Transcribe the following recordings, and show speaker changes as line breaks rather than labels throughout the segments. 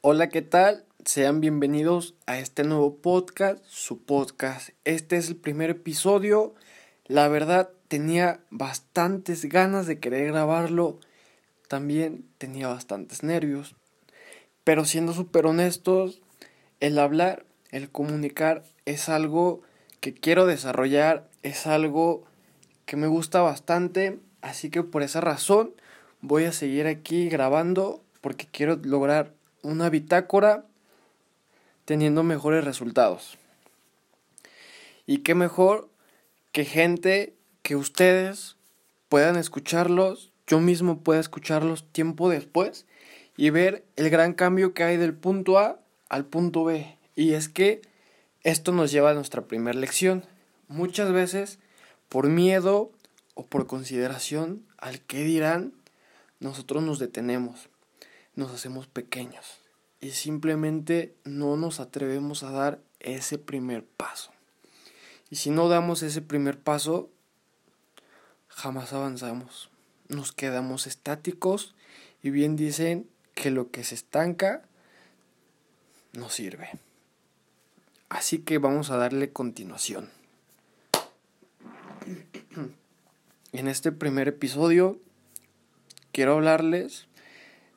Hola, ¿qué tal? Sean bienvenidos a este nuevo podcast, su podcast. Este es el primer episodio. La verdad, tenía bastantes ganas de querer grabarlo. También tenía bastantes nervios. Pero siendo súper honestos, el hablar, el comunicar es algo que quiero desarrollar, es algo que me gusta bastante. Así que por esa razón voy a seguir aquí grabando porque quiero lograr una bitácora teniendo mejores resultados. Y qué mejor que gente que ustedes puedan escucharlos, yo mismo pueda escucharlos tiempo después y ver el gran cambio que hay del punto A al punto B. Y es que esto nos lleva a nuestra primera lección. Muchas veces, por miedo o por consideración al que dirán, nosotros nos detenemos, nos hacemos pequeños y simplemente no nos atrevemos a dar ese primer paso. Y si no damos ese primer paso, jamás avanzamos. Nos quedamos estáticos y bien dicen que lo que se estanca no sirve. Así que vamos a darle continuación. En este primer episodio quiero hablarles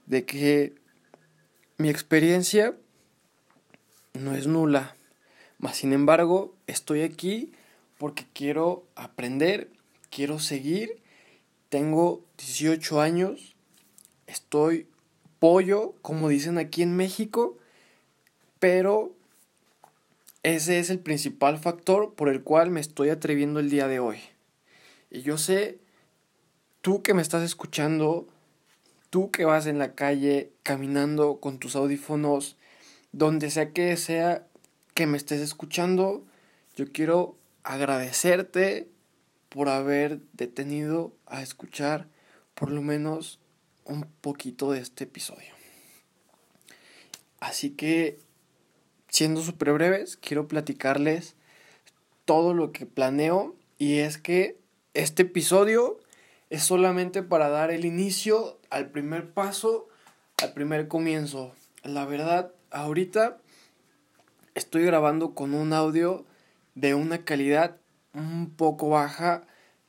de que mi experiencia no es nula, mas sin embargo estoy aquí porque quiero aprender, quiero seguir, tengo 18 años, estoy pollo, como dicen aquí en México, pero ese es el principal factor por el cual me estoy atreviendo el día de hoy. Y yo sé, tú que me estás escuchando, tú que vas en la calle caminando con tus audífonos, donde sea que sea que me estés escuchando, yo quiero agradecerte por haber detenido a escuchar por lo menos un poquito de este episodio. Así que, siendo súper breves, quiero platicarles todo lo que planeo y es que este episodio es solamente para dar el inicio al primer paso, al primer comienzo. La verdad, ahorita estoy grabando con un audio de una calidad un poco baja.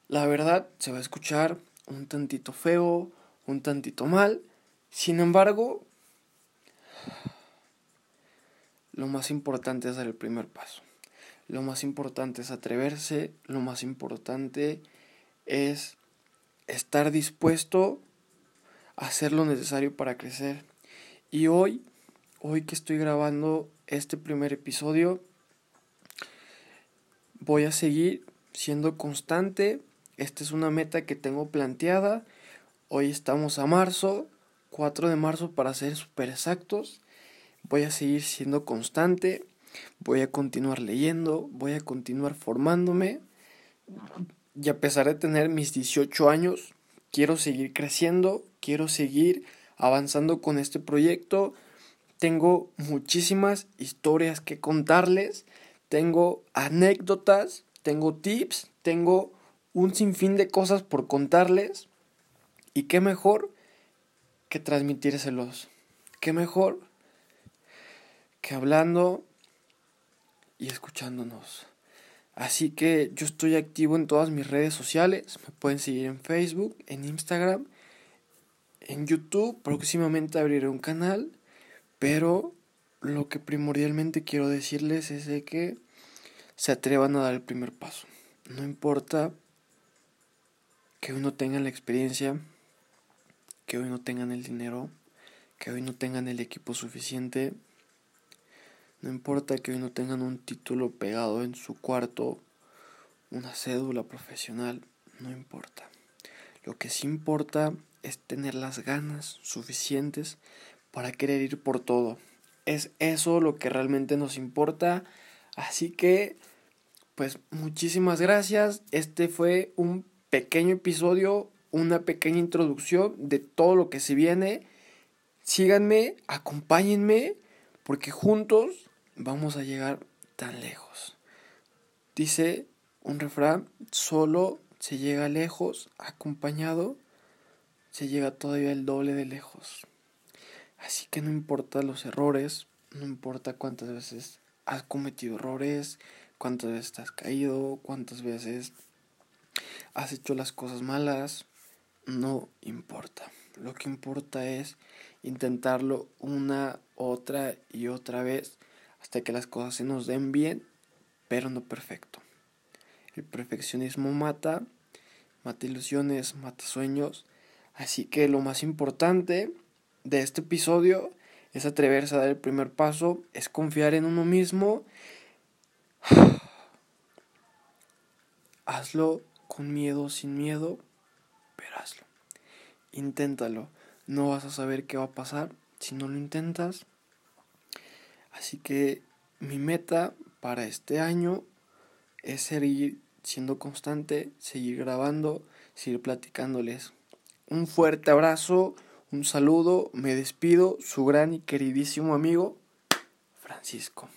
La verdad, se va a escuchar un tantito feo, un tantito mal. Sin embargo, lo más importante es dar el primer paso. Lo más importante es atreverse, lo más importante es estar dispuesto hacer lo necesario para crecer. Y hoy, hoy que estoy grabando este primer episodio, voy a seguir siendo constante. Esta es una meta que tengo planteada. Hoy estamos a marzo, 4 de marzo para ser super exactos. Voy a seguir siendo constante. Voy a continuar leyendo, voy a continuar formándome y a pesar de tener mis 18 años, quiero seguir creciendo, quiero seguir avanzando con este proyecto. Tengo muchísimas historias que contarles, tengo anécdotas, tengo tips, tengo un sinfín de cosas por contarles. Y qué mejor que transmitírselos. Qué mejor que hablando y escuchándonos. Así que yo estoy activo en todas mis redes sociales. Me pueden seguir en Facebook, en Instagram, en YouTube. Próximamente abriré un canal. Pero lo que primordialmente quiero decirles es de que se atrevan a dar el primer paso. No importa que hoy no tengan la experiencia, que hoy no tengan el dinero, que hoy no tengan el equipo suficiente, no importa que hoy no tengan un título pegado en su cuarto, una cédula profesional, no importa. Lo que sí importa es tener las ganas suficientes para querer ir por todo. Es eso lo que realmente nos importa. Así que, pues muchísimas gracias. Este fue un pequeño episodio, una pequeña introducción de todo lo que se viene. Síganme, acompáñenme, porque juntos vamos a llegar tan lejos. Dice un refrán, solo se llega lejos, acompañado se llega todavía el doble de lejos. Así que no importa los errores, no importa cuántas veces has cometido errores, cuántas veces has caído, cuántas veces has hecho las cosas malas, no importa. Lo que importa es intentarlo una, otra y otra vez hasta que las cosas se nos den bien, pero no perfecto. El perfeccionismo mata, mata ilusiones, mata sueños. Así que lo más importante de este episodio es atreverse a dar el primer paso, es confiar en uno mismo. Hazlo con miedo, sin miedo, pero hazlo. Inténtalo. No vas a saber qué va a pasar si no lo intentas. Así que mi meta para este año es seguir siendo constante, seguir grabando, seguir platicándoles. Un fuerte abrazo, un saludo, me despido, su gran y queridísimo amigo Francisco.